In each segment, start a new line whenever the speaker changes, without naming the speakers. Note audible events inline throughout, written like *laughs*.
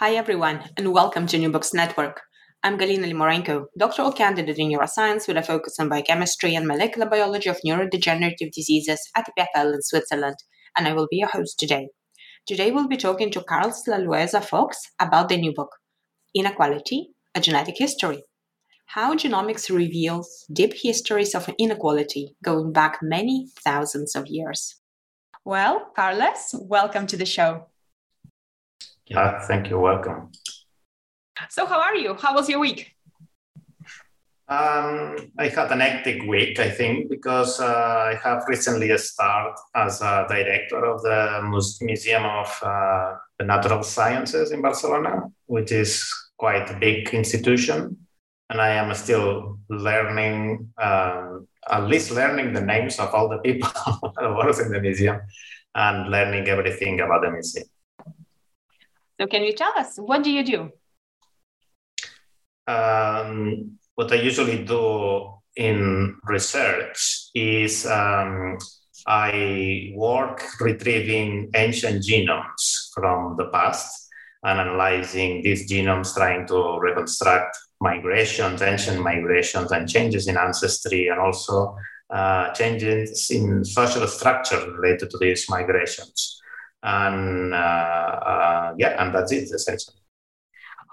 Hi, everyone, and welcome to New Books Network. I'm Galina Limorenko, doctoral candidate in neuroscience with a focus on biochemistry and molecular biology of neurodegenerative diseases at EPFL in Switzerland, and I will be your host today. Today, we'll be talking to Carlos Lalueza Fox about the new book, Inequality A Genetic History How Genomics Reveals Deep Histories of Inequality Going Back Many Thousands of Years. Well, Carlos, welcome to the show.
Yeah, thank you. Welcome.
So, how are you? How was your week?
Um, I had an hectic week, I think, because uh, I have recently started as a director of the Museum of uh, the Natural Sciences in Barcelona, which is quite a big institution. And I am still learning, uh, at least learning the names of all the people *laughs* that work in the museum and learning everything about the museum.
So, can you tell us what do you do?
Um, what I usually do in research is um, I work retrieving ancient genomes from the past and analyzing these genomes, trying to reconstruct migrations, ancient migrations, and changes in ancestry, and also uh, changes in social structure related to these migrations and uh, uh, yeah, and that's it essentially.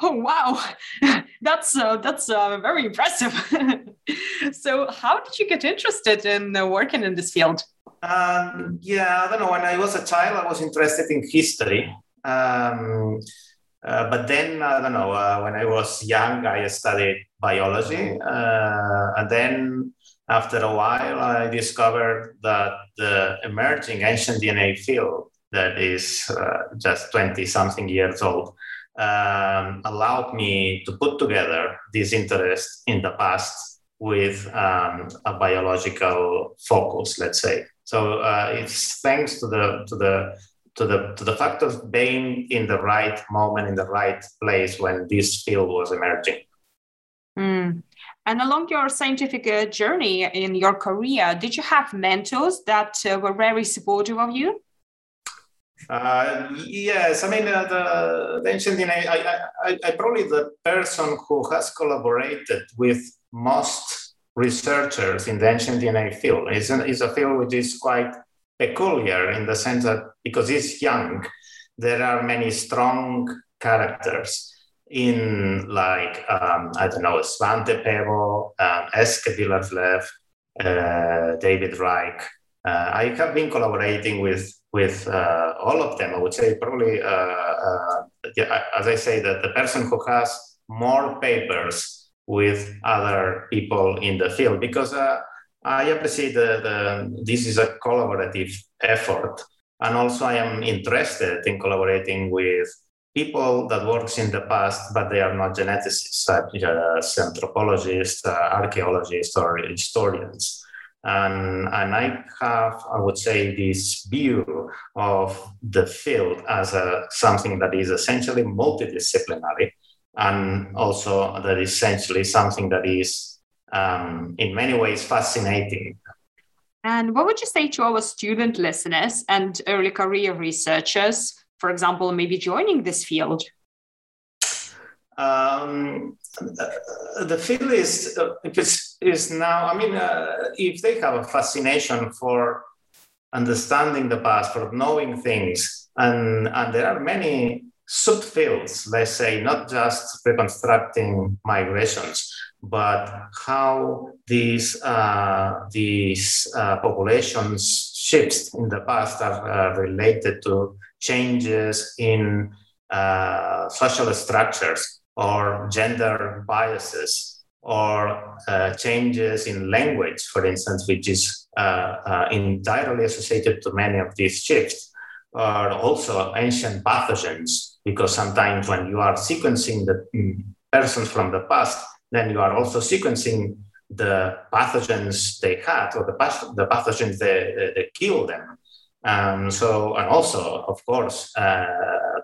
Oh wow, *laughs* that's uh, that's uh, very impressive. *laughs* so, how did you get interested in uh, working in this field?
Um, yeah, I don't know. When I was a child, I was interested in history. Um, uh, but then I don't know. Uh, when I was young, I studied biology, uh, and then after a while, I discovered that the emerging ancient DNA field that is uh, just 20 something years old um, allowed me to put together this interest in the past with um, a biological focus, let's say. So uh, it's thanks to the to the to the to the fact of being in the right moment in the right place when this field was emerging.
Mm. And along your scientific uh, journey in your career, did you have mentors that uh, were very supportive of you?
Uh, yes, I mean uh, the, the ancient DNA. I, I, I probably the person who has collaborated with most researchers in the ancient DNA field. is an, is a field which is quite peculiar in the sense that because it's young, there are many strong characters in like um, I don't know Svante Pääbo, um, Eske Willerslev, uh, David Reich. Uh, I have been collaborating with with uh, all of them. I would say probably, uh, uh, yeah, as I say, that the person who has more papers with other people in the field, because uh, I appreciate the, this is a collaborative effort. And also I am interested in collaborating with people that works in the past, but they are not geneticists, such anthropologists, uh, archaeologists, or historians. And, and I have, I would say, this view of the field as a, something that is essentially multidisciplinary and also that is essentially something that is um, in many ways fascinating.
And what would you say to our student listeners and early career researchers, for example, maybe joining this field?
Um, the field is uh, is, is now. I mean, uh, if they have a fascination for understanding the past, for knowing things, and and there are many subfields. Let's say not just reconstructing migrations, but how these uh, these uh, populations shifts in the past are uh, related to changes in uh, social structures or gender biases or uh, changes in language, for instance, which is uh, uh, entirely associated to many of these shifts, or also ancient pathogens because sometimes when you are sequencing the mm, persons from the past, then you are also sequencing the pathogens they had or the, the pathogens that, that kill them. Um, so, and also, of course, uh,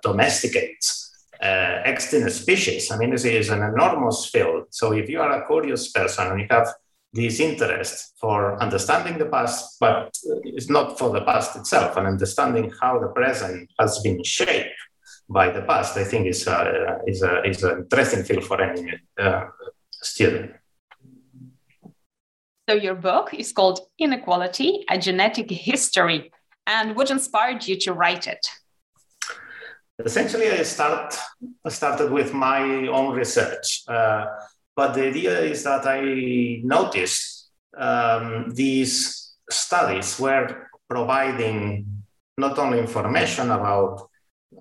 domesticates uh, extinct species. I mean, this is an enormous field. So, if you are a curious person and you have this interest for understanding the past, but it's not for the past itself, and understanding how the present has been shaped by the past, I think is a, is a, is an interesting field for any uh, student.
So, your book is called Inequality A Genetic History. And what inspired you to write it?
Essentially, I, start, I started with my own research. Uh, but the idea is that I noticed um, these studies were providing not only information about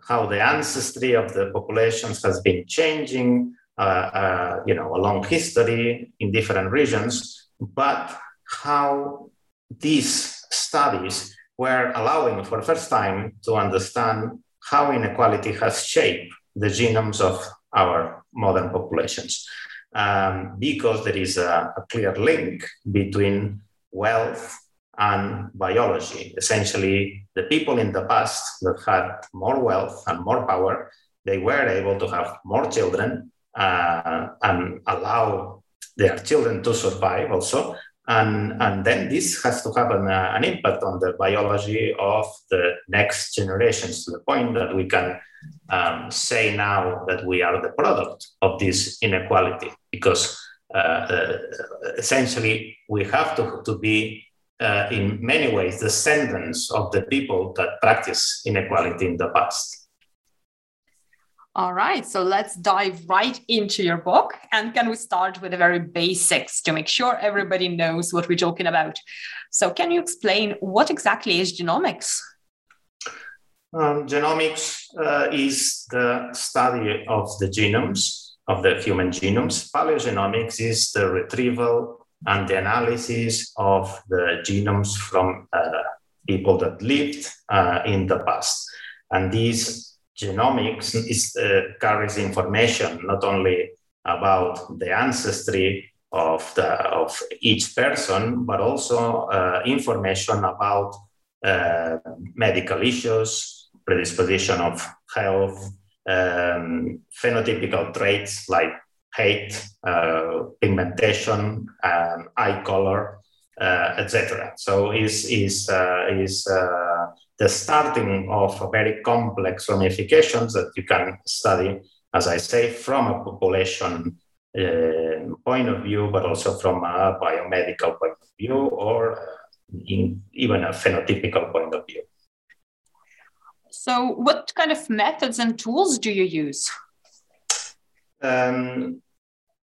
how the ancestry of the populations has been changing, uh, uh, you know, a long history in different regions, but how these studies were allowing for the first time to understand how inequality has shaped the genomes of our modern populations. Um, because there is a, a clear link between wealth and biology. Essentially, the people in the past that had more wealth and more power, they were able to have more children uh, and allow their children to survive also. And, and then this has to have an, uh, an impact on the biology of the next generations to the point that we can um, say now that we are the product of this inequality because uh, uh, essentially we have to, to be uh, in many ways descendants of the people that practice inequality in the past.
All right, so let's dive right into your book. And can we start with the very basics to make sure everybody knows what we're talking about? So, can you explain what exactly is genomics?
Um, genomics uh, is the study of the genomes, of the human genomes. Paleogenomics is the retrieval and the analysis of the genomes from uh, people that lived uh, in the past. And these genomics is, uh, carries information not only about the ancestry of, the, of each person, but also uh, information about uh, medical issues, predisposition of health, um, phenotypical traits like height, uh, pigmentation, um, eye color, uh, etc. So is is uh, is the starting of very complex ramifications that you can study, as I say, from a population uh, point of view, but also from a biomedical point of view or in even a phenotypical point of view.
So, what kind of methods and tools do you use?
Um,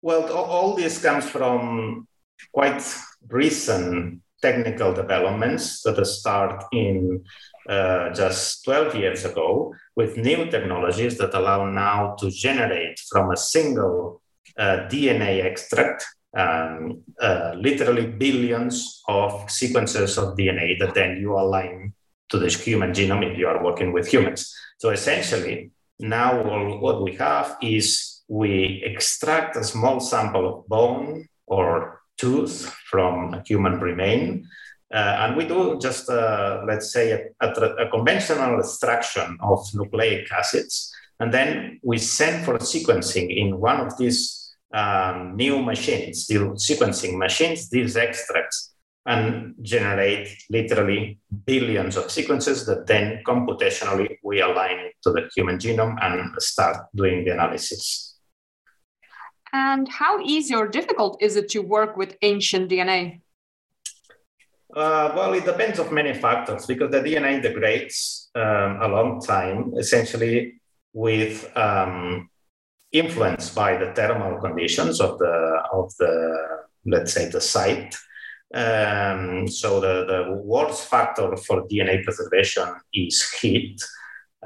well, all this comes from quite recent technical developments that start in uh, just 12 years ago with new technologies that allow now to generate from a single uh, DNA extract um, uh, literally billions of sequences of DNA that then you align to the human genome if you are working with humans. So essentially, now all, what we have is we extract a small sample of bone or tooth from a human remain uh, and we do just, uh, let's say, a, a, a, conventional extraction of nucleic acids. And then we send for sequencing in one of these um, new machines, the sequencing machines, these extracts, and generate literally billions of sequences that then computationally we align to the human genome and start doing the analysis.
And how easy or difficult is it to work with ancient DNA?
Uh, well, it depends of many factors because the DNA degrades um, a long time, essentially with um, influenced by the thermal conditions of the of the let's say the site. Um, so the, the worst factor for DNA preservation is heat.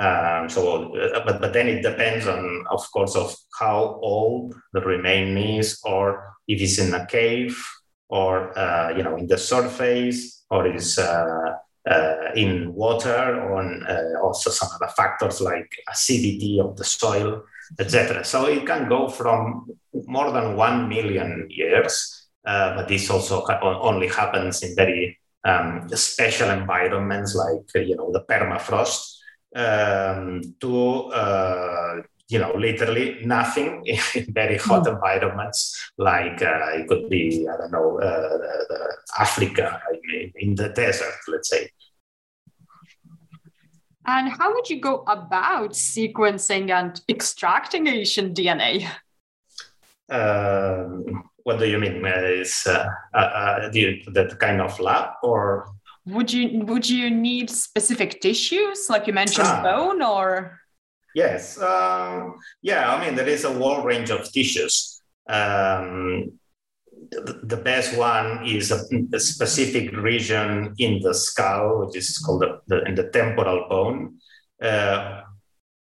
Um, so, uh, but, but then it depends on, of course, of how old the remain is, or if it's in a cave, or uh, you know in the surface or is uh, uh, in water, on uh, also some other factors like acidity of the soil, etc. So it can go from more than one million years, uh, but this also only happens in very um, special environments like you know the permafrost um, to uh, you know literally nothing *laughs* in very hot mm. environments like uh, it could be I don't know uh, Africa in, in the desert, let's say.
And how would you go about sequencing and extracting ancient DNA?
Um, what do you mean? Uh, is uh, uh, uh that kind of lab or?
Would you would you need specific tissues, like you mentioned, ah. bone or?
Yes, um, yeah. I mean, there is a whole range of tissues. Um, the best one is a, a, specific region in the skull, which is called the, the in the temporal bone. Uh,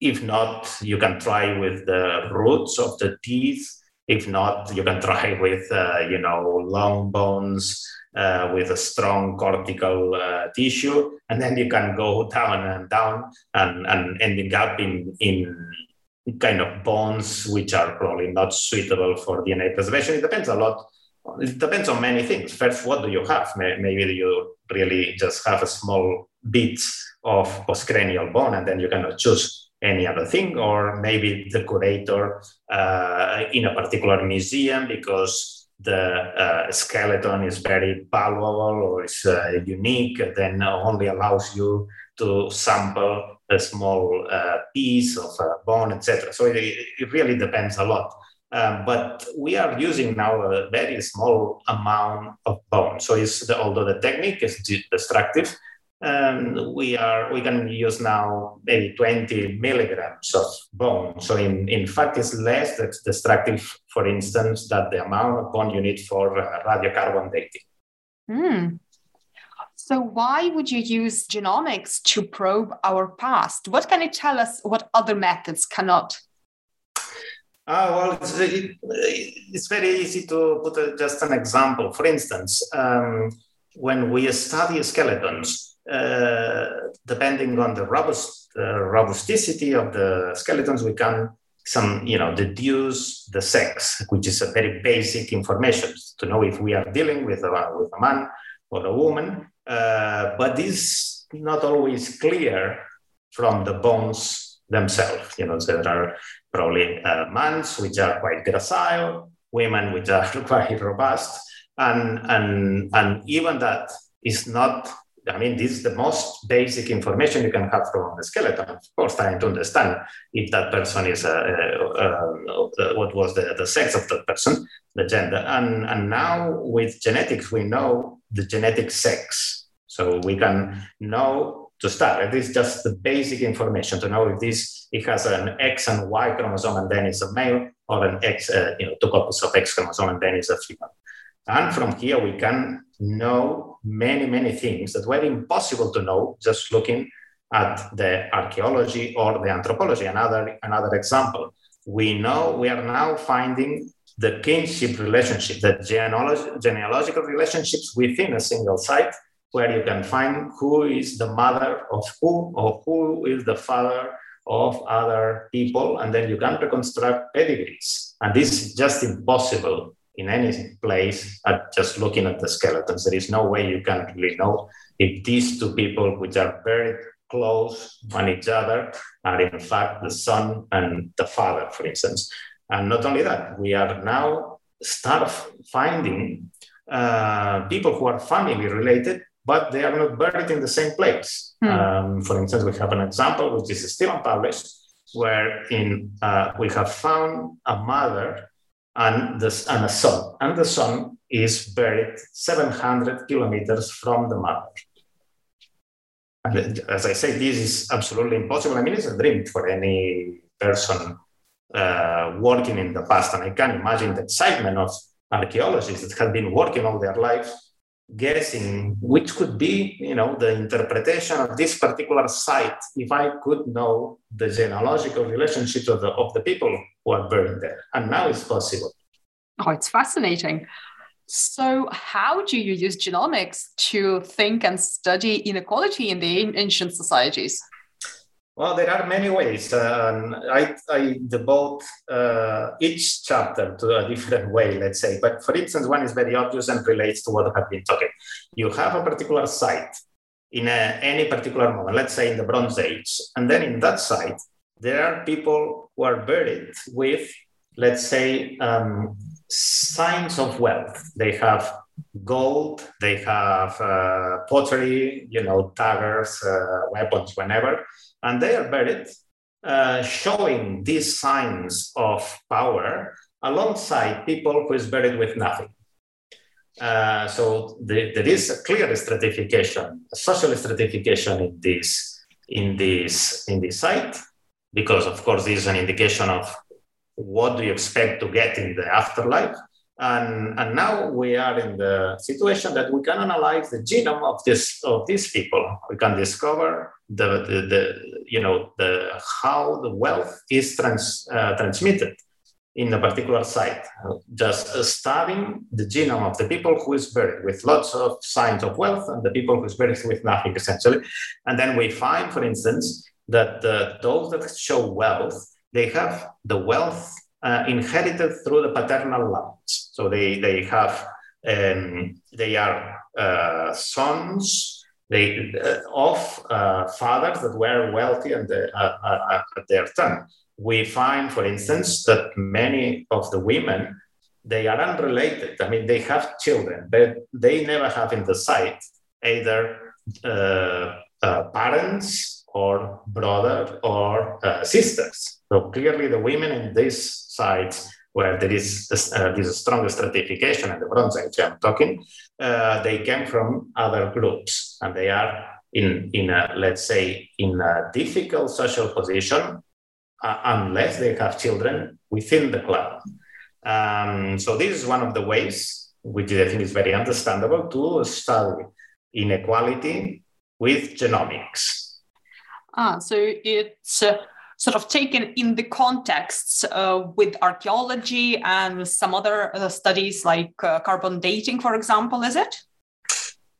if not, you can try with the roots of the teeth. If not, you can try with uh, you know long bones uh, with a strong cortical uh, tissue, and then you can go down and down and, and ending up in in kind of bones which are probably not suitable for DNA preservation. It depends a lot it depends on many things. First, what do you have? Maybe you really just have a small bit of postcranial bone, and then you cannot choose any other thing. Or maybe the curator uh, in a particular museum, because the uh, skeleton is very valuable or is uh, unique, then only allows you to sample a small uh, piece of bone, etc. So it, it really depends a lot. Um, but we are using now a very small amount of bone. So the, although the technique is destructive, um, we are we can use now maybe 20 milligrams of bone. So in, in fact, it's less that's destructive, for instance, that the amount of bone you need for uh, radiocarbon dating.
Mm. So why would you use genomics to probe our past? What can it tell us what other methods cannot?
Ah, well, it's, it, it's very easy to put a, just an example. For instance, um, when we study skeletons, uh, depending on the robust uh, robusticity of the skeletons, we can some you know deduce the sex, which is a very basic information to know if we are dealing with a with a man or a woman. Uh, but this is not always clear from the bones themselves. You know, there are probably uh, mans which are quite gracile, women which are *laughs* quite robust, and and and even that is not. I mean, this is the most basic information you can have from the skeleton. Of course, trying to understand if that person is uh, uh, uh, what was the, the sex of that person, the gender, and and now with genetics we know the genetic sex, so we can know to start. It is just the basic information to know if this it has an X and Y chromosome and then it's a male, or an X, uh, you know, two copies of X chromosome and then it's a female. And from here we can know many, many things that were impossible to know just looking at the archaeology or the anthropology. Another, another example, we know we are now finding the kinship relationship, the genealog- genealogical relationships within a single site where you can find who is the mother of who or who is the father of other people, and then you can reconstruct pedigrees. And this is just impossible in any place at just looking at the skeletons. There is no way you can really know if these two people, which are very close on each other, are in fact the son and the father, for instance. And not only that, we are now start finding uh, people who are family related but they are not buried in the same place. Hmm. Um, for instance, we have an example which is still unpublished, where in uh, we have found a mother and, the, and a son, and the son is buried 700 kilometers from the mother. And as I say, this is absolutely impossible. I mean, it's a dream for any person uh, working in the past, and I can imagine the excitement of archaeologists that have been working all their lives guessing which could be you know the interpretation of this particular site if i could know the genealogical relationship of the, of the people who are buried there. And now it's possible.
Oh it's fascinating. So, how do you use genomics to think and study inequality in the ancient societies?
Well, there are many ways. Um, I, I devote uh, each chapter to a different way, let's say. But for instance, one is very obvious and relates to what I've been talking. You have a particular site in a, any particular moment, let's say in the Bronze Age. And then in that site, there are people who are buried with, let's say, um, signs of wealth. They have gold, they have uh, pottery, you know, daggers, uh, weapons, whenever and they are buried, uh, showing these signs of power alongside people who is buried with nothing. Uh, so the, there is a clear stratification, a social stratification in this, in this, in this site, because of course this is an indication of what do you expect to get in the afterlife. And, and now we are in the situation that we can analyze the genome of this of these people. We can discover the, the, the you know the how the wealth is trans, uh, transmitted in a particular site. Just studying the genome of the people who is buried with lots of signs of wealth and the people who is buried with nothing essentially. And then we find, for instance, that uh, those that show wealth, they have the wealth uh, inherited through the paternal lines. So they, they have, um, they are uh, sons they, uh, of uh, fathers that were wealthy and uh, uh, at their time. We find, for instance, that many of the women, they are unrelated. I mean, they have children, but they never have in the sight either parents or brother or sisters. So clearly the women in these sites where there is this, uh, this strong stratification in the Bronze Age, I'm talking, uh, they came from other groups and they are in, in a, let's say, in a difficult social position uh, unless they have children within the clan. Um, so this is one of the ways, which I think is very understandable, to study inequality with genomics.
Ah, so it's uh, sort of taken in the contexts uh, with archaeology and some other uh, studies like uh, carbon dating, for example, is it?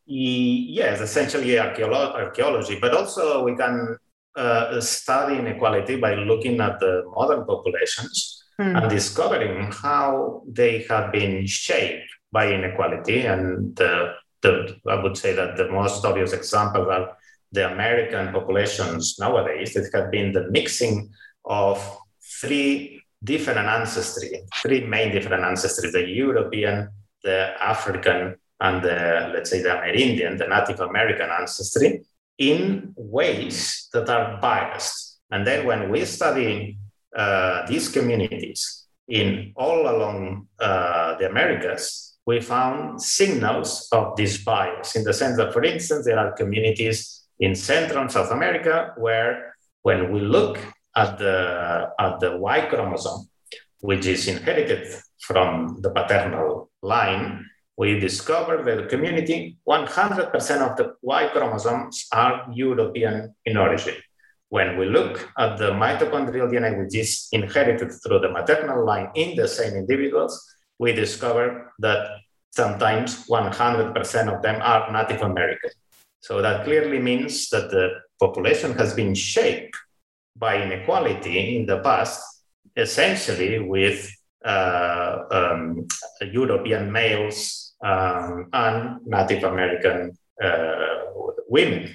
Yes, essentially archeolo- archaeology, but also we can uh, study inequality by looking at the modern populations hmm. and discovering how they have been shaped by inequality. And the, the, I would say that the most obvious example are the American populations nowadays, it has been the mixing of three different ancestry, three main different ancestries, the European, the African, and the, let's say, the Amerindian, the Native American ancestry, in ways that are biased. And then when we study uh, these communities in all along uh, the Americas, we found signals of this bias in the sense that, for instance, there are communities in Central and South America, where when we look at the, at the Y chromosome, which is inherited from the paternal line, we discover that the community, 100% of the Y chromosomes are European in origin. When we look at the mitochondrial DNA, which is inherited through the maternal line in the same individuals, we discover that sometimes 100% of them are Native American. So that clearly means that the population has been shaped by inequality in the past, essentially with uh, um, European males um, and Native American uh, women.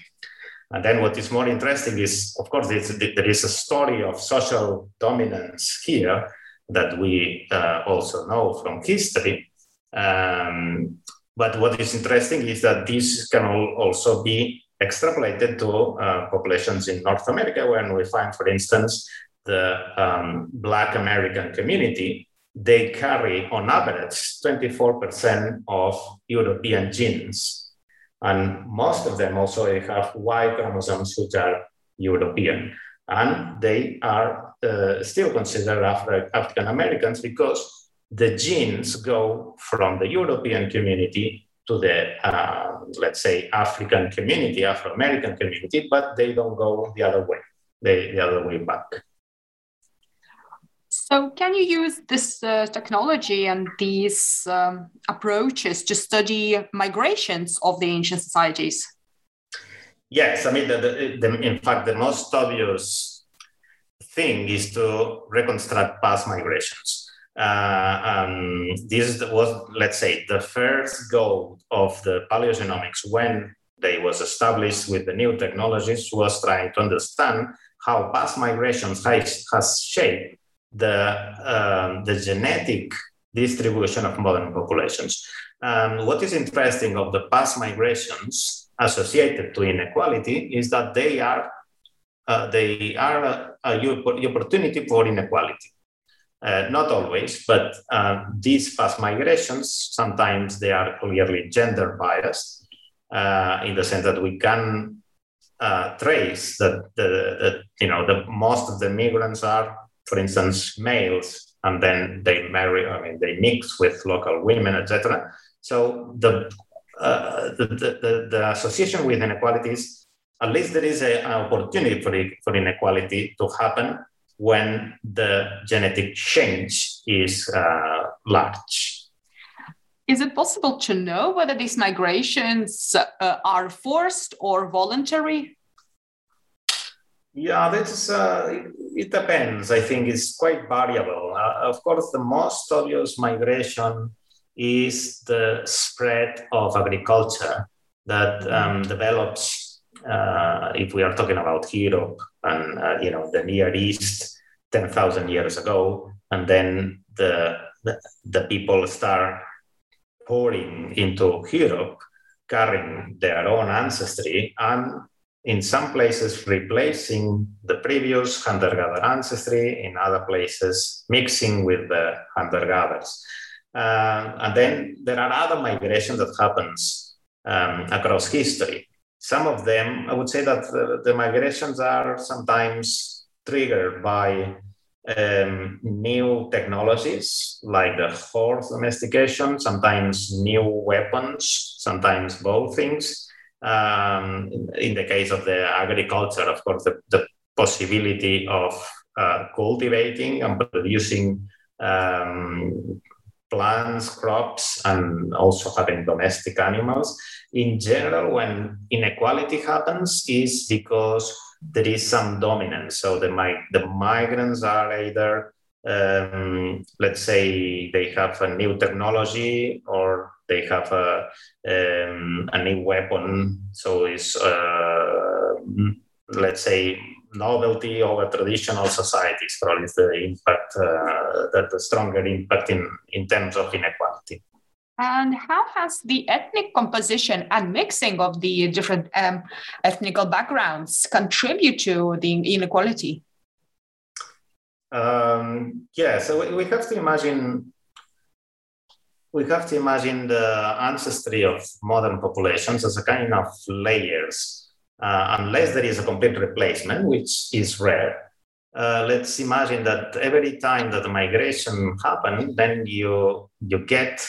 And then what is more interesting is, of course, there is a story of social dominance here that we uh, also know from history. Um, but what is interesting is that this can also be extrapolated to uh, populations in North America, when we find, for instance, the um, Black American community, they carry on average 24% of European genes. And most of them also have Y chromosomes, which are European. And they are uh, still considered Afri- African Americans because the genes go from the European community to the, uh, let's say, African community, Afro American community, but they don't go the other way, they, the other way back.
So, can you use this uh, technology and these um, approaches to study migrations of the ancient societies?
Yes, I mean, the, the, the, in fact, the most obvious thing is to reconstruct past migrations. Uh, um, this was, let's say, the first goal of the paleogenomics when they was established with the new technologies was trying to understand how past migrations has, has shaped the, um, the genetic distribution of modern populations. Um, what is interesting of the past migrations associated to inequality is that they are uh, they are a, a, opportunity for inequality. Uh, not always, but uh, these past migrations sometimes they are clearly gender biased uh, in the sense that we can uh, trace that the, the, you know the most of the migrants are, for instance, males, and then they marry. I mean, they mix with local women, etc. So the, uh, the, the, the association with inequalities, at least there is a, an opportunity for, for inequality to happen when the genetic change is uh, large.
Is it possible to know whether these migrations uh, are forced or voluntary?
Yeah, that's uh, it, depends. I think it's quite variable. Uh, of course, the most obvious migration is the spread of agriculture that um, develops uh, if we are talking about Europe and uh, you know the Near East, ten thousand years ago, and then the, the, people start pouring into Europe, carrying their own ancestry, and in some places replacing the previous hunter-gatherer ancestry, in other places mixing with the hunter-gatherers. Uh, and then there are other migrations that happens um, across history some of them, I would say that the, the migrations are sometimes triggered by um, new technologies like the horse domestication, sometimes new weapons, sometimes both things. Um, in the case of the agriculture, of course, the, the possibility of uh, cultivating and producing um, plants, crops, and also having domestic animals. In general, when inequality happens, is because there is some dominance. So the, the migrants are either, um, let's say, they have a new technology or they have a, um, a new weapon. So it's, uh, let's say, novelty over traditional societies probably is the impact uh, that the stronger impact in, in terms of inequality.
And how has the ethnic composition and mixing of the different um, ethnical backgrounds contribute to the inequality?
Um, yeah so we, we have to imagine we have to imagine the ancestry of modern populations as a kind of layers uh, unless there is a complete replacement, which is rare. Uh, let's imagine that every time that the migration happens, then you you get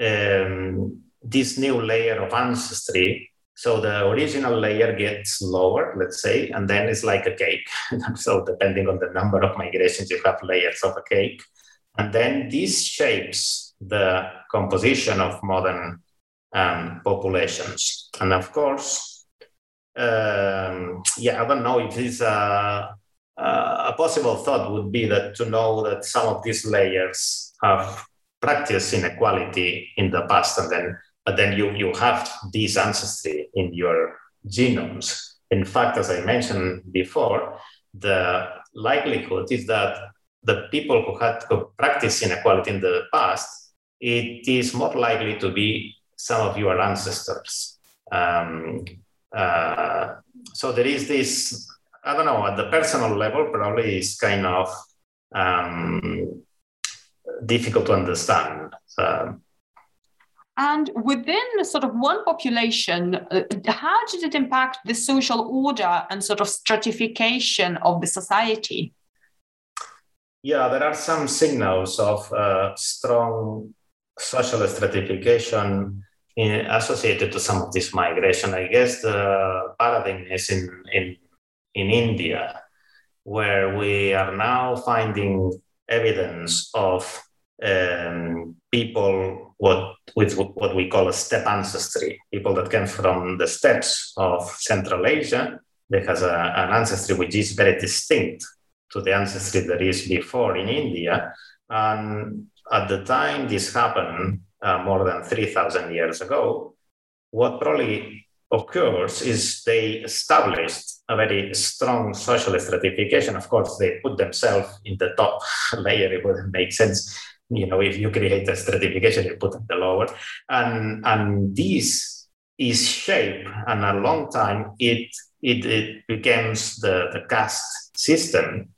um, this new layer of ancestry. So the original layer gets lower, let's say, and then it's like a cake. *laughs* so depending on the number of migrations, you have layers of a cake, and then this shapes the composition of modern um, populations. And of course, um, yeah, I don't know if it's a, a possible thought would be that to know that some of these layers have practiced inequality in the past, and then but then you you have this ancestry in your genomes. In fact, as I mentioned before, the likelihood is that the people who had to practice inequality in the past, it is more likely to be some of your ancestors. Um, uh, so there is this, I don't know, at the personal level, probably is kind of um, difficult to understand. So,
and within sort of one population, uh, how did it impact the social order and sort of stratification of the society?
Yeah, there are some signals of uh, strong social stratification in, associated to some of this migration. I guess the paradigm is in, in, in India, where we are now finding evidence of um, people what with what we call a steppe ancestry, people that came from the steppes of Central Asia. They has a, an ancestry which is very distinct to the ancestry that is before in India. And at the time this happened, uh, more than 3,000 years ago, what probably occurs is they established a very strong social stratification. Of course, they put themselves in the top *laughs* layer. It wouldn't make sense you know, if you create a stratification, you put the lower. And, and this is shape and a long time it, it, it becomes the, the caste system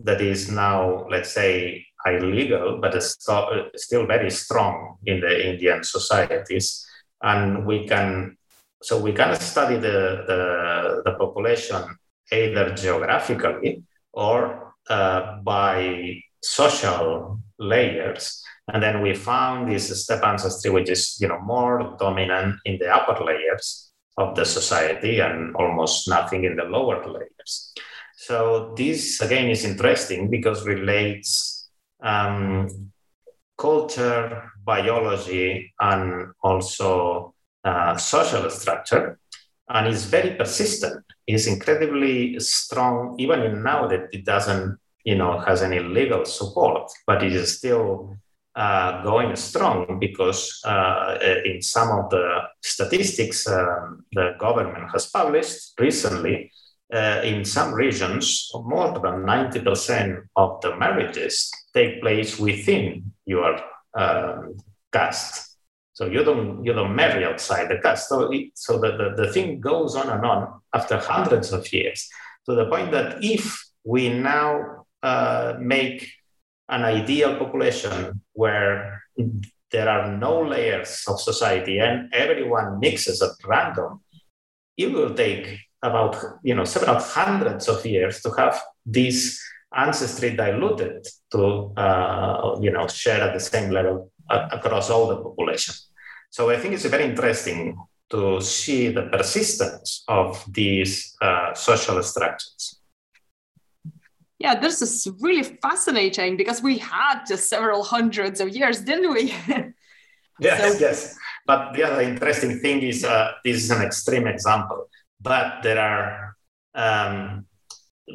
that is now, let's say, illegal, but still very strong in the Indian societies. And we can, so we can study the, the, the population either geographically or uh, by social layers. And then we found this steppe ancestry, which is you know more dominant in the upper layers of the society and almost nothing in the lower layers. So this again is interesting because relates um, culture, biology, and also uh, social structure, and it's very persistent. It's incredibly strong even now that it doesn't you know has any legal support, but it is still uh, going strong because uh, in some of the statistics um, the government has published recently, uh, in some regions, more than 90% of the marriages take place within your um, caste. So you don't you don't marry outside the caste. So, it, so the, the, the thing goes on and on after hundreds of years to the point that if we now uh, make an ideal population where there are no layers of society and everyone mixes at random, it will take about you know several hundreds of years to have this ancestry diluted to uh, you know share at the same level across all the population. So I think it's very interesting to see the persistence of these uh, social structures.
Yeah, this is really fascinating because we had just several hundreds of years, didn't we? *laughs*
yes, so- yes. But the other interesting thing is uh, this is an extreme example, but there are, um,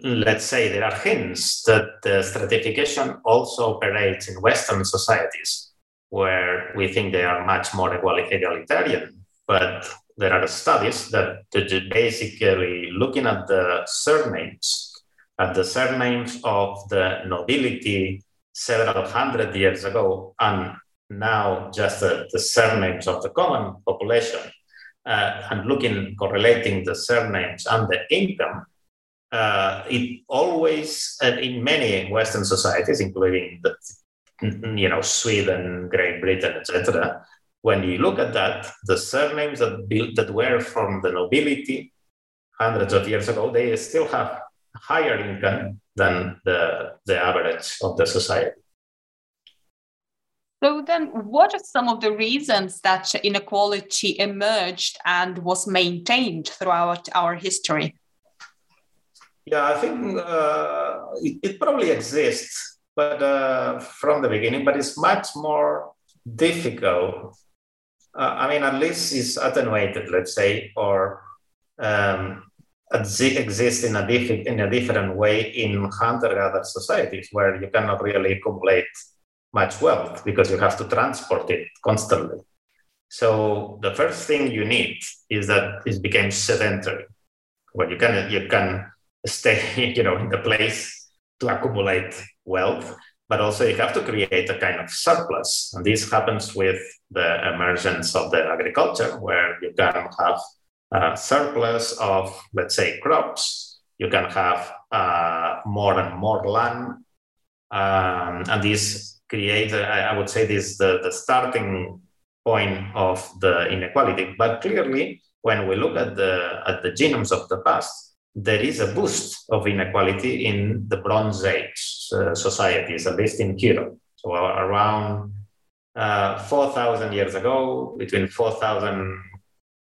let's say, there are hints that the stratification also operates in Western societies where we think they are much more egalitarian. But there are studies that, basically looking at the surnames at the surnames of the nobility several hundred years ago and now just uh, the surnames of the common population uh, and looking correlating the surnames and the income uh, it always in many western societies including the, you know sweden great britain etc when you look at that the surnames that, built, that were from the nobility hundreds of years ago they still have higher income than the, the average of the society.
So then what are some of the reasons that inequality emerged and was maintained throughout our history?
Yeah, I think uh, it, it, probably exists, but uh, from the beginning, but it's much more difficult. Uh, I mean, at least it's attenuated, let's say, or um, exist in a, diff- in a different way in hunter-gatherer societies where you cannot really accumulate much wealth because you have to transport it constantly. So the first thing you need is that it becomes sedentary, Well, you can you can stay *laughs* you know in the place to accumulate wealth, but also you have to create a kind of surplus, and this happens with the emergence of the agriculture, where you can have uh, surplus of, let's say, crops. You can have uh, more and more land. Um, and this creates, I, I would say, this the, the starting point of the inequality. But clearly, when we look at the, at the genomes of the past, there is a boost of inequality in the Bronze Age uh, societies, at least in Europe. So around uh, 4,000 years ago, between 4,000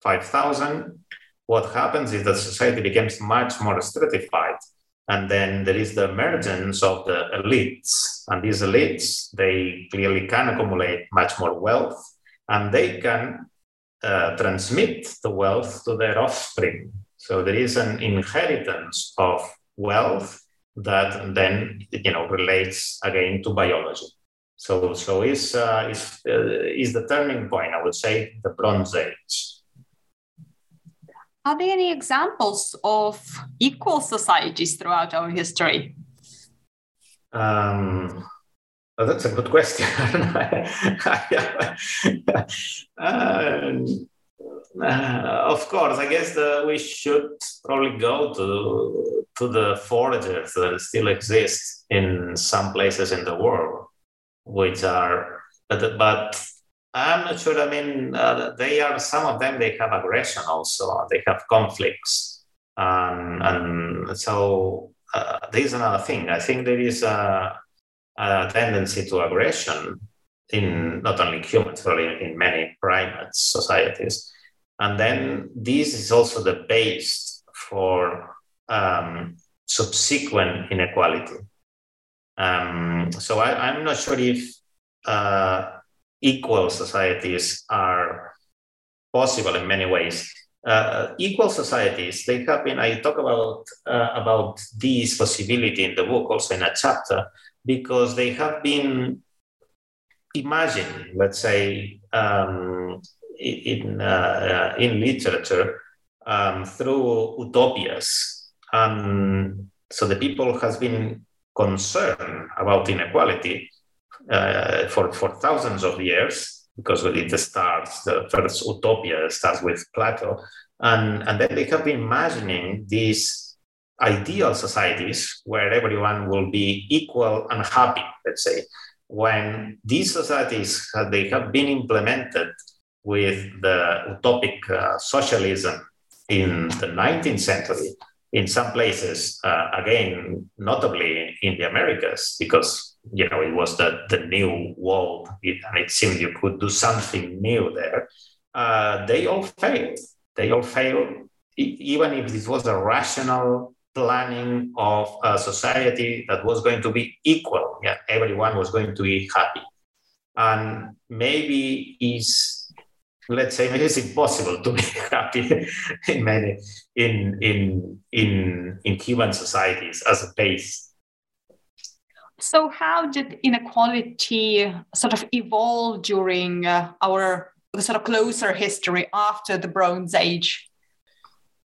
5,000, what happens is that society becomes much more stratified. And then there is the emergence of the elites. And these elites, they clearly can accumulate much more wealth and they can uh, transmit the wealth to their offspring. So there is an inheritance of wealth that then you know relates again to biology. So so is uh, is uh, is the turning point? I would say the Bronze Age.
Are there any examples of equal societies throughout our history?
Um, oh, that's a good question. *laughs* *laughs* um, uh, of course, I guess the, we should probably go to to the foragers that still exist in some places in the world, which are but, but I'm not sure. I mean, uh, they are some of them. They have aggression also. They have conflicts, um, and so uh, there is another thing. I think there is a, a, tendency to aggression in not only humans, but in, in many primates societies, and then this is also the base for um, subsequent inequality. Um, so I, am not sure if. Uh, equal societies are possible in many ways. Uh, equal societies, they have been, I talk about, uh, about this possibility in the book, also in a chapter, because they have been imagined, let's say, um, in, uh, in literature um, through utopias. Um, so the people has been concerned about inequality uh, for, for thousands of years, because it starts, the first utopia starts with Plato. And, and then they have been imagining these ideal societies where everyone will be equal and happy, let's say. When these societies, they have been implemented with the utopic uh, socialism in the 19th century, in some places, uh, again, notably in the Americas, because you know, it was the, the new world, it, and it seemed you could do something new there. Uh, they all failed. They all failed, even if this was a rational planning of a society that was going to be equal. Yeah, everyone was going to be happy, and maybe is let's say maybe it's impossible to be *laughs* happy in many in in in in human societies as a base
so, how did inequality sort of evolve during uh, our sort of closer history after the Bronze Age?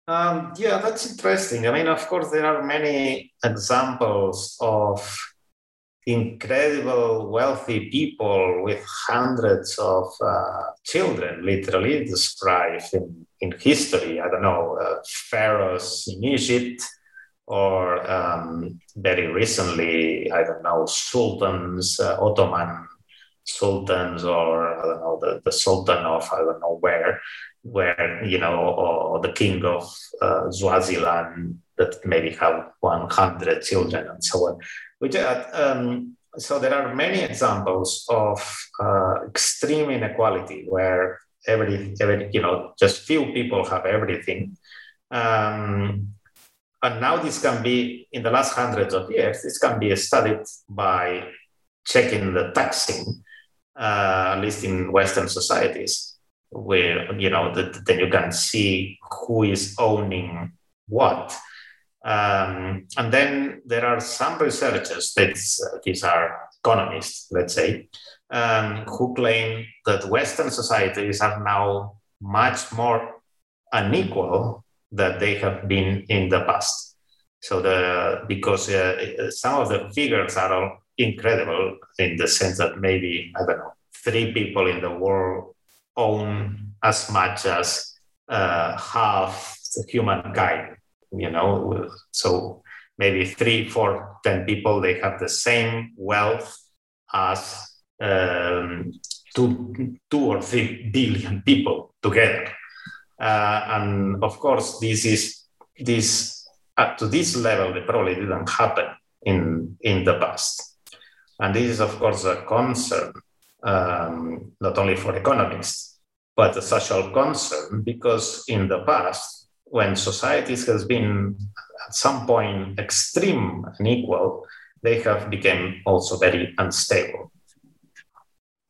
Um, yeah, that's interesting. I mean, of course, there are many examples of incredible wealthy people with hundreds of uh, children literally described in, in history. I don't know, uh, pharaohs in Egypt, or um, very recently, I don't know, sultans, uh, Ottoman sultans, or I don't know, the, the sultan of I don't know where, where, you know, or, the king of uh, Swaziland that maybe have 100 children and so on. Which, uh, um, so there are many examples of uh, extreme inequality where every, every, you know, just few people have everything. Um, and now this can be, in the last hundreds of years, this can be studied by checking the taxing, uh, at least in Western societies, where, you know, the, then you can see who is owning what. Um, and then there are some researchers, that uh, these are economists, let's say, um, who claim that Western societies are now much more unequal that they have been in the past. So the because uh, some of the figures are incredible in the sense that maybe I don't know three people in the world own as much as uh, half the humankind. You know, so maybe three, four, ten people they have the same wealth as um, two, two or three billion people together. Uh, and of course, this is this up to this level, it probably didn't happen in in the past. And this is, of course, a concern um, not only for economists but a social concern because in the past when societies has been at some point extreme and equal, they have become also very unstable.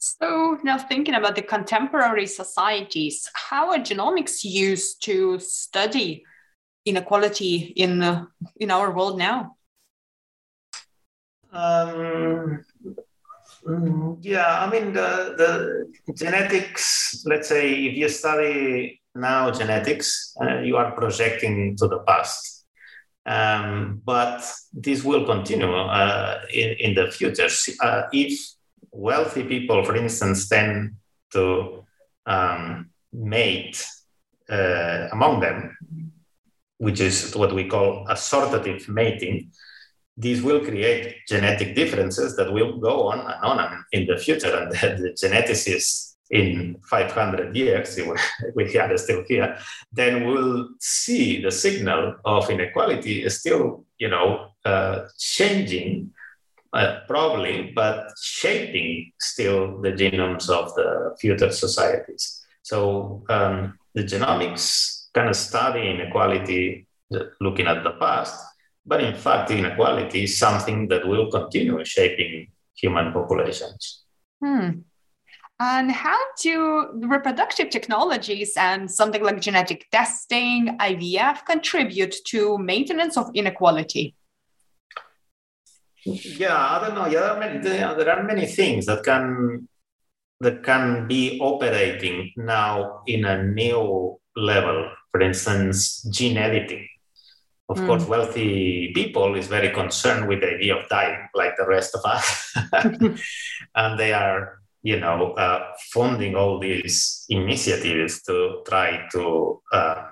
So now thinking about the contemporary societies, how are genomics used to study inequality in uh, in our world now?
Um, mm, yeah, I mean the the genetics. Let's say if you study now genetics, uh, you are projecting to the past. Um, but this will continue uh, in, in the future. Uh, if wealthy people, for instance, tend to um, mate uh, among them, which is what we call assortative mating, this will create genetic differences that will go on and on in the future. And *laughs* the geneticists in 500 years, we are still here, then we'll see the signal of inequality is still, you know, uh, changing uh, probably, but shaping still the genomes of the future societies. So um, the genomics kind of study inequality looking at the past, but in fact, inequality is something that will continue shaping human populations.
Hmm. And how do reproductive technologies and something like genetic testing, IVF, contribute to maintenance of inequality?
Yeah, I don't know. Yeah, there, are many, there are many things that can that can be operating now in a new level. For instance, gene editing. Of mm. course, wealthy people is very concerned with the idea of dying, like the rest of us, *laughs* and they are, you know, uh, funding all these initiatives to try to uh,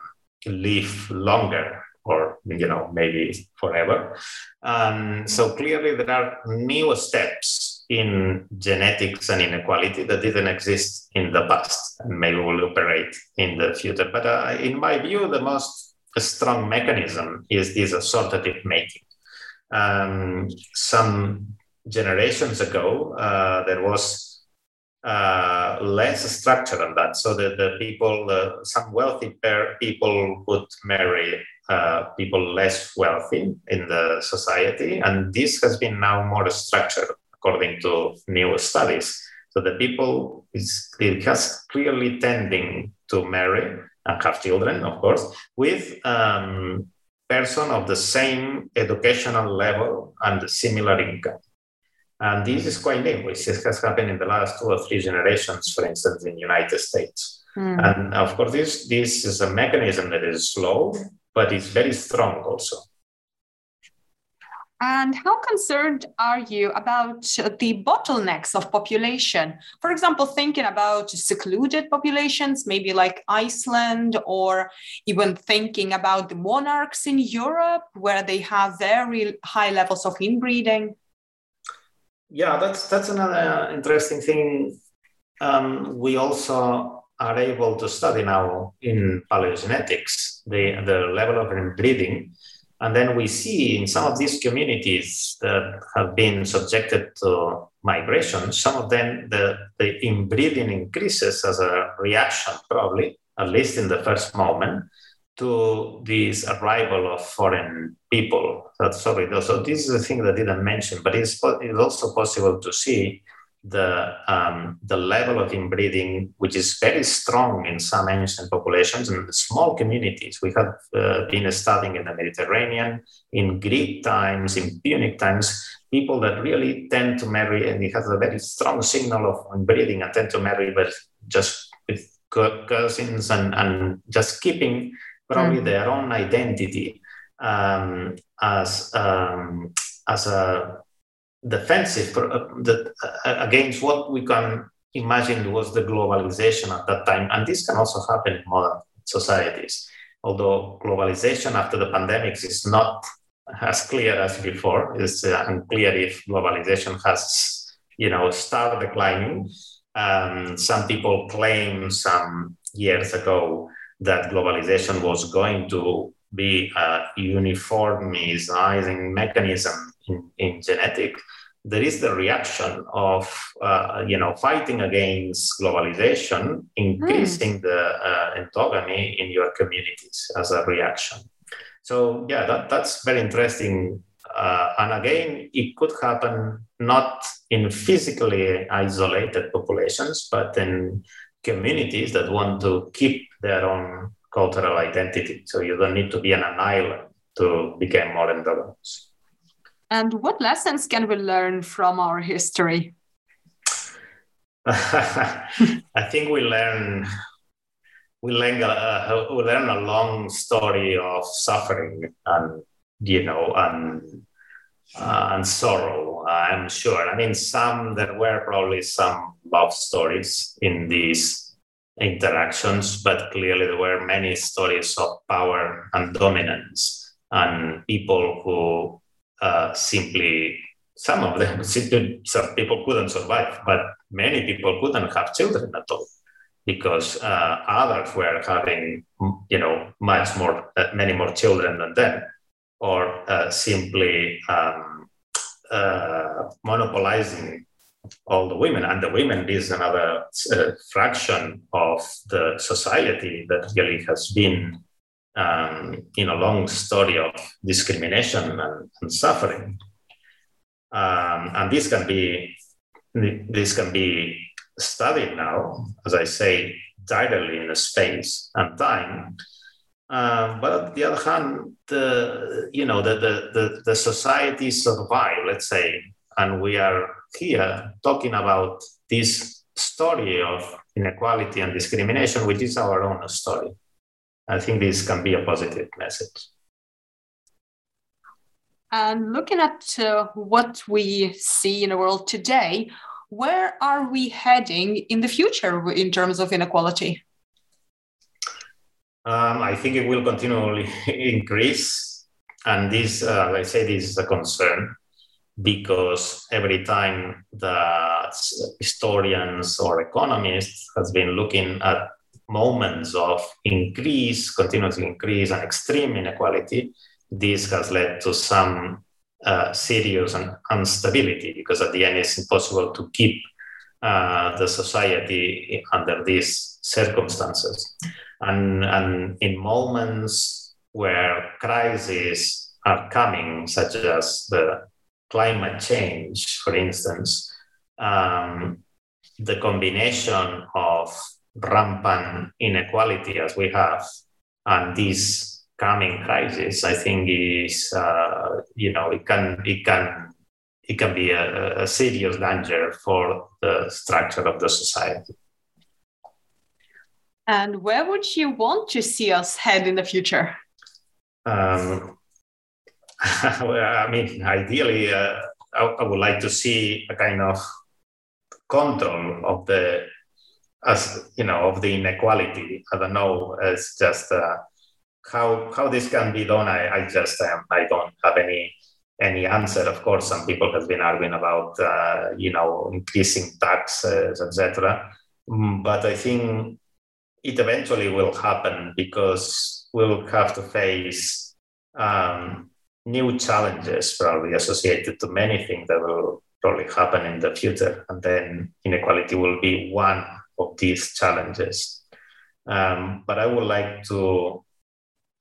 live longer or you know maybe forever. Um, so clearly there are new steps in genetics and inequality that didn't exist in the past and maybe will operate in the future. But uh, in my view, the most strong mechanism is this assortative mating. Um, some generations ago, uh, there was uh, less structure on that. So that the people, uh, some wealthy people would marry uh, people less wealthy in the society. And this has been now more structured according to new studies. So the people is it has clearly tending to marry and have children, of course, with um, person of the same educational level and similar income. And this is quite new. This has happened in the last two or three generations, for instance, in the United States. Mm. And of course, this, this is a mechanism that is slow but it's very strong also.
And how concerned are you about the bottlenecks of population? For example, thinking about secluded populations, maybe like Iceland, or even thinking about the monarchs in Europe, where they have very high levels of inbreeding.
Yeah, that's that's another interesting thing. Um, we also are able to study now in paleogenetics the, the level of inbreeding. And then we see in some of these communities that have been subjected to migration, some of them, the, the inbreeding increases as a reaction, probably, at least in the first moment, to this arrival of foreign people. That's sorry, so this is a thing that I didn't mention, but it's, it's also possible to see the um, the level of inbreeding, which is very strong in some ancient populations and small communities. We have uh, been studying in the Mediterranean, in Greek times, in Punic times, people that really tend to marry, and it has a very strong signal of inbreeding and tend to marry, but just with cousins and, and just keeping probably mm. their own identity um, as um, as a defensive uh, that, uh, against what we can imagine was the globalization at that time. And this can also happen in modern societies. Although globalization after the pandemics is not as clear as before, it's uh, unclear if globalization has, you know, started declining. Um, some people claim some years ago that globalization was going to be a uniformizing mechanism in, in genetic. there is the reaction of uh, you know fighting against globalization, increasing mm. the uh, endogamy in your communities as a reaction. So yeah, that, that's very interesting. Uh, and again, it could happen not in physically isolated populations, but in communities that want to keep their own cultural identity. So you don't need to be on an island to become more endogamous.
And what lessons can we learn from our history? *laughs*
I think we learn we learn a, we learn a long story of suffering and you know and uh, and sorrow. I'm sure. I mean, some there were probably some love stories in these interactions, but clearly there were many stories of power and dominance and people who uh, simply some of them *laughs* some people couldn't survive, but many people couldn't have children at all because uh, others were having you know much more uh, many more children than them or uh, simply um, uh, monopolizing all the women. And the women is another uh, fraction of the society that really has been um, in a long story of discrimination and, and suffering. Um, and this can be this can be studied now, as I say, directly in space and time. Um, but on the other hand, the you know the, the the the society survive, let's say, and we are here talking about this story of inequality and discrimination, which is our own story. I think this can be a positive message.
And looking at uh, what we see in the world today, where are we heading in the future in terms of inequality?
Um, I think it will continually *laughs* increase. And this, uh, I say, this is a concern because every time that historians or economists has been looking at moments of increase, continuously increase and extreme inequality, this has led to some uh, serious and instability because at the end it's impossible to keep uh, the society under these circumstances. And, and in moments where crises are coming, such as the climate change, for instance, um, the combination of rampant inequality as we have and this coming crisis, I think is uh, you know it can it can it can be a, a, serious danger for the structure of the society.
And where would you want to see us head in the future? Um, *laughs*
well, I mean, ideally, uh, I, I, would like to see a kind of control of the, as you know, of the inequality. I don't know. It's just uh, how how this can be done. I, I just um, I don't have any any answer. Of course, some people have been arguing about uh, you know increasing taxes, etc. Mm, but I think it eventually will happen because we'll have to face um, new challenges probably associated to many things that will probably happen in the future. And then inequality will be one of these challenges. Um, but I would like to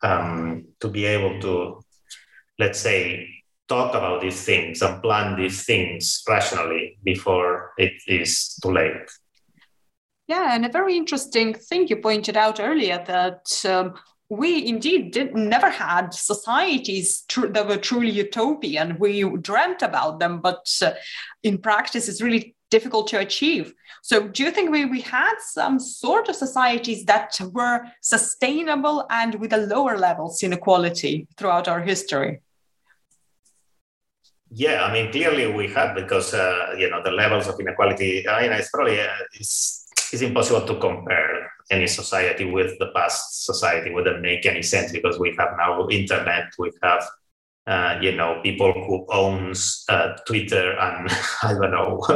um, to be able to, let's say, talk about these things and plan these things rationally before it is too late.
Yeah, and a very interesting thing you pointed out earlier that um, we indeed did, never had societies tr- that were truly utopian. We dreamt about them, but uh, in practice, it's really difficult to achieve. So, do you think we, we had some sort of societies that were sustainable and with a lower levels inequality throughout our history?
Yeah, I mean, clearly we had because uh, you know the levels of inequality. I mean, it's probably uh, it's it's impossible to compare any society with the past society wouldn't make any sense because we have now internet we have uh, you know people who owns uh, twitter and *laughs* i don't know *laughs*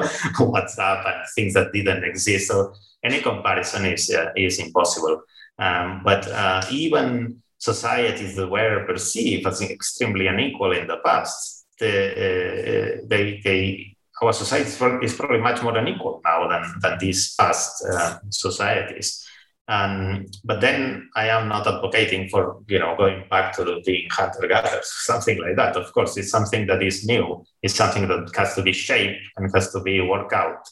whatsapp and things that didn't exist so any comparison is uh, is impossible um, but uh, even societies that were perceived as extremely unequal in the past the, uh, they, they our society is probably much more unequal now than, than these past uh, societies. And, but then I am not advocating for you know going back to being hunter gatherers, *laughs* something like that. Of course, it's something that is new. It's something that has to be shaped and has to be worked out.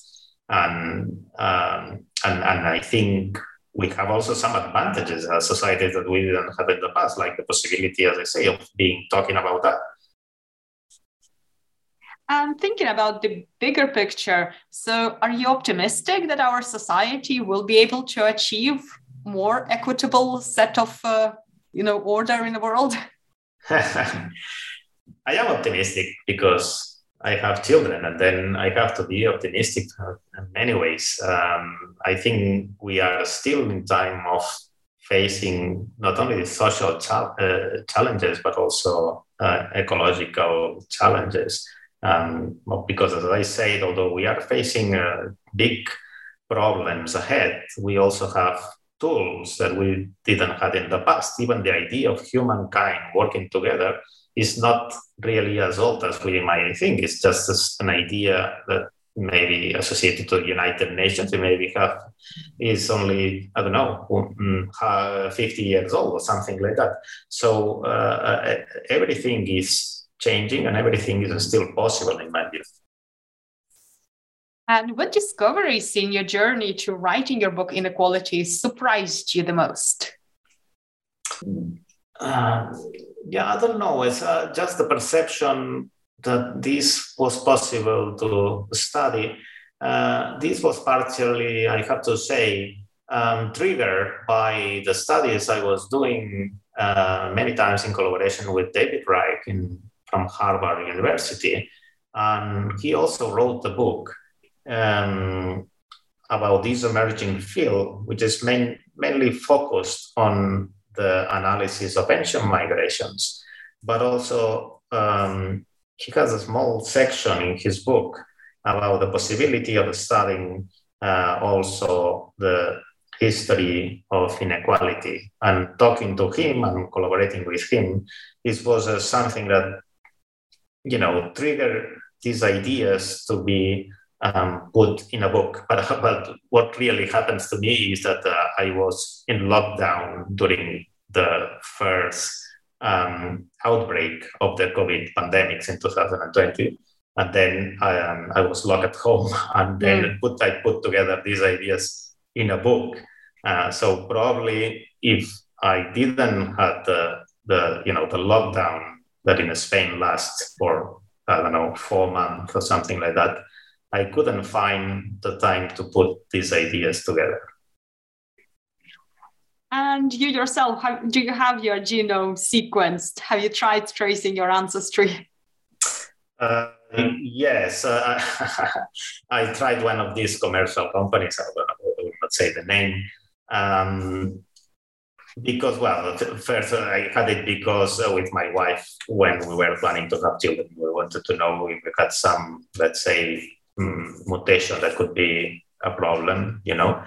And um, and and I think we have also some advantages as societies that we didn't have in the past, like the possibility, as I say, of being talking about that.
And thinking about the bigger picture, so are you optimistic that our society will be able to achieve more equitable set of, uh, you know, order in the world? *laughs* *laughs*
I am optimistic because I have children, and then I have to be optimistic in many ways. Um, I think we are still in time of facing not only the social uh, challenges but also uh, ecological challenges. Um, because, as I said, although we are facing uh, big problems ahead, we also have tools that we didn't have in the past. Even the idea of humankind working together is not really as old as we might think. It's just an idea that maybe associated to the United Nations, it maybe have is only I don't know mm, 50 years old or something like that. So uh, uh everything is changing and everything is still possible in my view.
And what discoveries in your journey to writing your book Inequality surprised you the most?
Uh, yeah, I don't know. It's uh, just the perception that this was possible to study. Uh, this was partially, I have to say, um, triggered by the studies I was doing uh, many times in collaboration with David Reich in from Harvard University. And he also wrote a book um, about this emerging field, which is main, mainly focused on the analysis of ancient migrations, but also um, he has a small section in his book about the possibility of studying uh, also the history of inequality. And talking to him and collaborating with him, this was uh, something that you know, trigger these ideas to be um, put in a book. *laughs* But, but what really happens to me is that uh, I was in lockdown during the first um, outbreak of the COVID pandemics in 2020. And then I, um, I was locked at home *laughs* and then mm. put, I put together these ideas in a book. Uh, so probably if I didn't have the, the, you know, the lockdown that in Spain lasts for, I don't know, four months or something like that, I couldn't find the time to put these ideas together.
And you yourself, have, do you have your genome sequenced? Have you tried tracing your ancestry?
Uh, yes, uh, *laughs* I tried one of these commercial companies. I will not say the name. Um, because well first uh, i had it because uh, with my wife when we were planning to have children we wanted to know if we had some let's say um, mutation that could be a problem you know?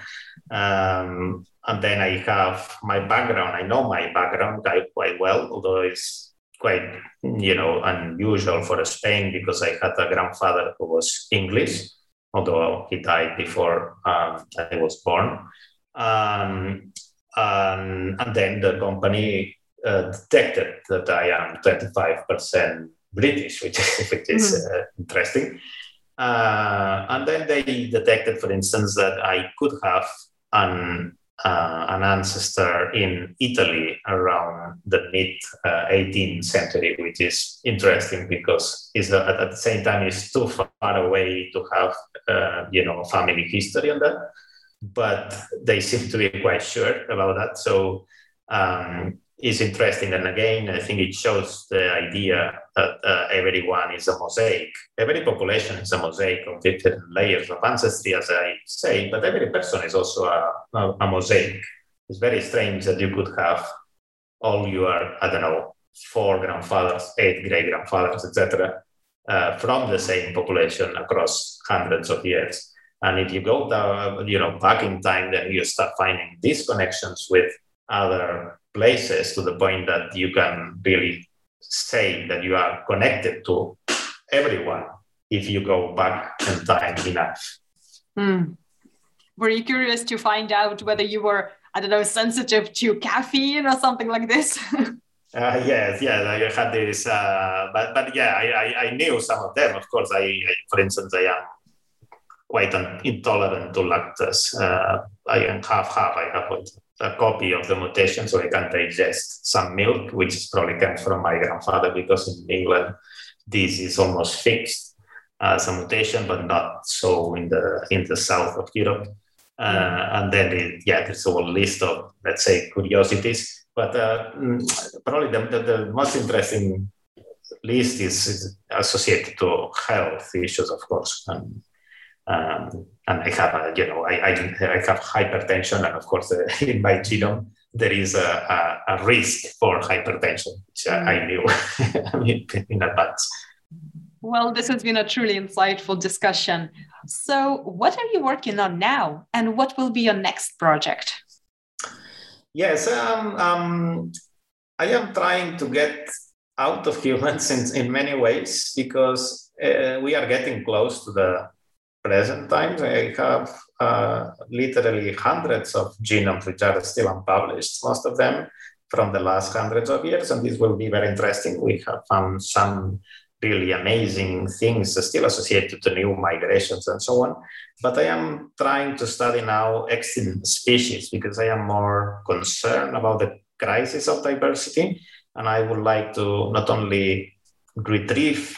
Um, and then i have my background. I know my background quite well although it's quite you know unusual for spain because i had a grandfather who was english although he died before um, i was born. Um, um, and then the company uh, detected that I am 25% British, which, *laughs* which is mm-hmm. uh, interesting. Uh, and then they detected, for instance, that I could have an, uh, an ancestor in Italy around the mid 18th uh, century, which is interesting because it's, at, at, the same time it's too far away to have, uh, you know, family history on that but they seem to be quite sure about that. So um, it's interesting. And again, I think it shows the idea that uh, everyone is a mosaic. Every population is a mosaic of different layers of ancestry, as I say, but every person is also a, a, a mosaic. It's very strange that you could have all your, I don't know, four grandfathers, eight great grandfathers, etc., uh, from the same population across hundreds of years. And if you go down, you know, back in time, then you start finding these connections with other places to the point that you can really say that you are connected to everyone if you go back in time enough.
Mm. Were you curious to find out whether you were, I don't know, sensitive to caffeine or something like this? *laughs*
Uh, yes, yes, I had this, uh, but but yeah, I, I, I, knew some of them. Of course, I, I for instance, I am quite intolerant to lactose. Uh, I am half half. I have a, copy of the mutation, so I can digest some milk, which probably comes from my grandfather because in England this is almost fixed as a mutation, but not so in the in the south of Europe. Uh, and then it, yeah, there's a whole list of let's say curiosities but uh, mm, probably the, the, the, most interesting list is, is, associated to health issues, of course. And, um, and I have, a, you know, I, I, I, have hypertension, and of course, uh, *laughs* in my genome, there is a, a, a risk for hypertension, which uh, I mm. knew *laughs* in advance.
Well, this has been a truly insightful discussion. So, what are you working on now, and what will be your next project?
Yes, um, um, I am trying to get out of humans *laughs* in, in many ways because uh, we are getting close to the present times. I have uh, literally hundreds of genomes which are still unpublished, most of them from the last hundreds of years, and this will be very interesting. We have found some really amazing things still associated to new migrations and so on. But I am trying to study now extinct species because I am more concerned about the crisis of diversity. And I would like to not only retrieve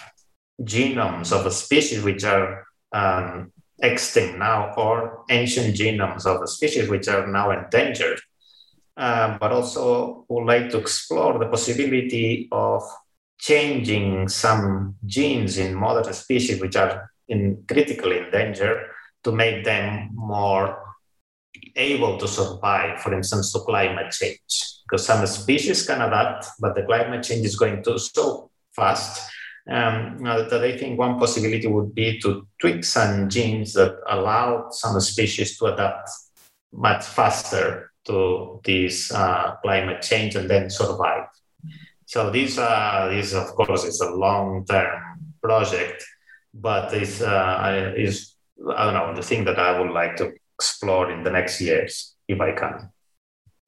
genomes of a species which are um, extinct now or ancient genomes of a species which are now endangered, uh, but also would like to explore the possibility of changing some genes in modern species which are in critically endangered to make them more able to survive, for instance, to climate change. Because some species can adapt, but the climate change is going to so fast um, that I think one possibility would be to tweak some genes that allow some species to adapt much faster to this uh, climate change and then survive. So this, uh, this of course, is a long-term project, but it's, uh, is I don't know the thing that I would like to explore in the next years if I can.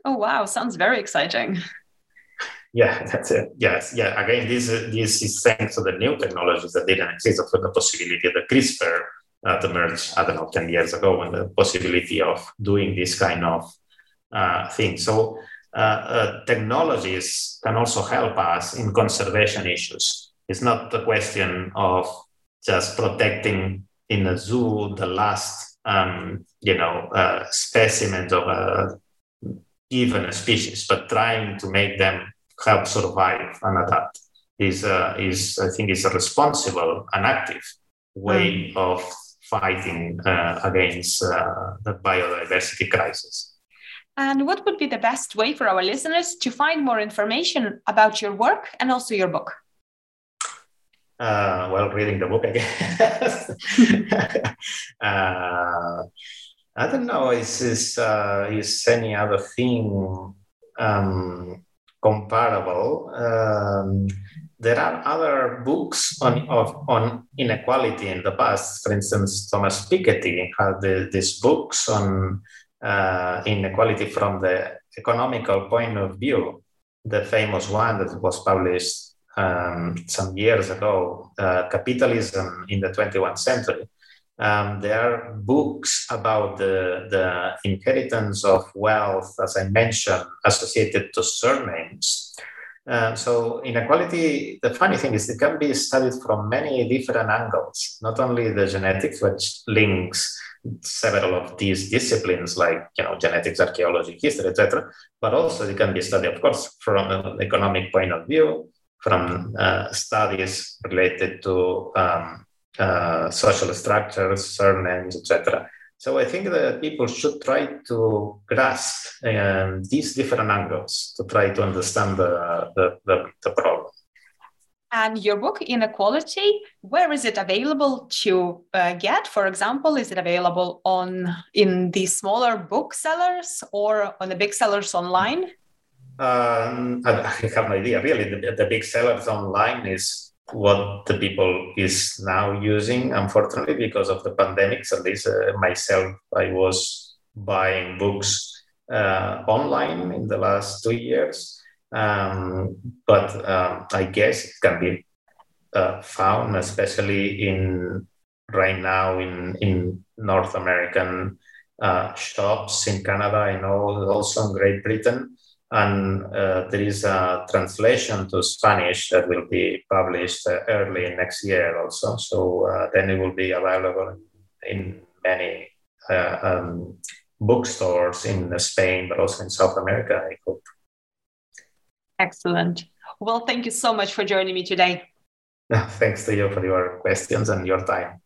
Oh wow! Sounds very exciting. *laughs*
Yeah, that's it. Yes, yeah. Again, this this is thanks to the new technologies that didn't exist, of the possibility of the CRISPR that merge, I don't know, ten years ago, and the possibility of doing this kind of uh, thing. So uh, uh, technologies can also help us in conservation issues. It's not a question of just protecting in a zoo the last, um, you know, uh, specimens of a given species, but trying to make them help survive and adapt is, uh, is I think, is a responsible and active way mm. of fighting uh, against uh, the biodiversity crisis.
And what would be the best way for our listeners to find more information about your work and also your book?
Uh, well, reading the book again. *laughs* uh, I don't know. Is is uh, is any other thing um, comparable? Um, there are other books on of, on inequality in the past. For instance, Thomas Piketty had the, these books on uh, inequality from the economical point of view. The famous one that was published um, some years ago, uh, Capitalism in the 21st Century. Um, there are books about the, the inheritance of wealth, as I mentioned, associated to surnames. Uh, so inequality, the funny thing is it can be studied from many different angles, not only the genetics, which links several of these disciplines like you know genetics archaeology history etc but also it can be studied of course from an economic point of view from uh, studies related to um, uh, social structures surnames etc so i think that people should try to grasp um, these different angles to try to understand the, the, the, the problem
and your book, Inequality, where is it available to uh, get? For example, is it available on in the smaller booksellers or on the big sellers online?
Um, I have no idea. Really, the, the big sellers online is what the people is now using. Unfortunately, because of the pandemics, at least uh, myself, I was buying books uh, online in the last two years. Um, but um, I guess it can be uh, found, especially in right now in in North American uh, shops in Canada. I know also in Great Britain, and uh, there is a translation to Spanish that will be published uh, early next year also. So uh, then it will be available in many uh, um, bookstores in Spain, but also in South America. I hope.
Excellent. Well, thank you so much for joining me today. *laughs*
Thanks to you for your questions and your time.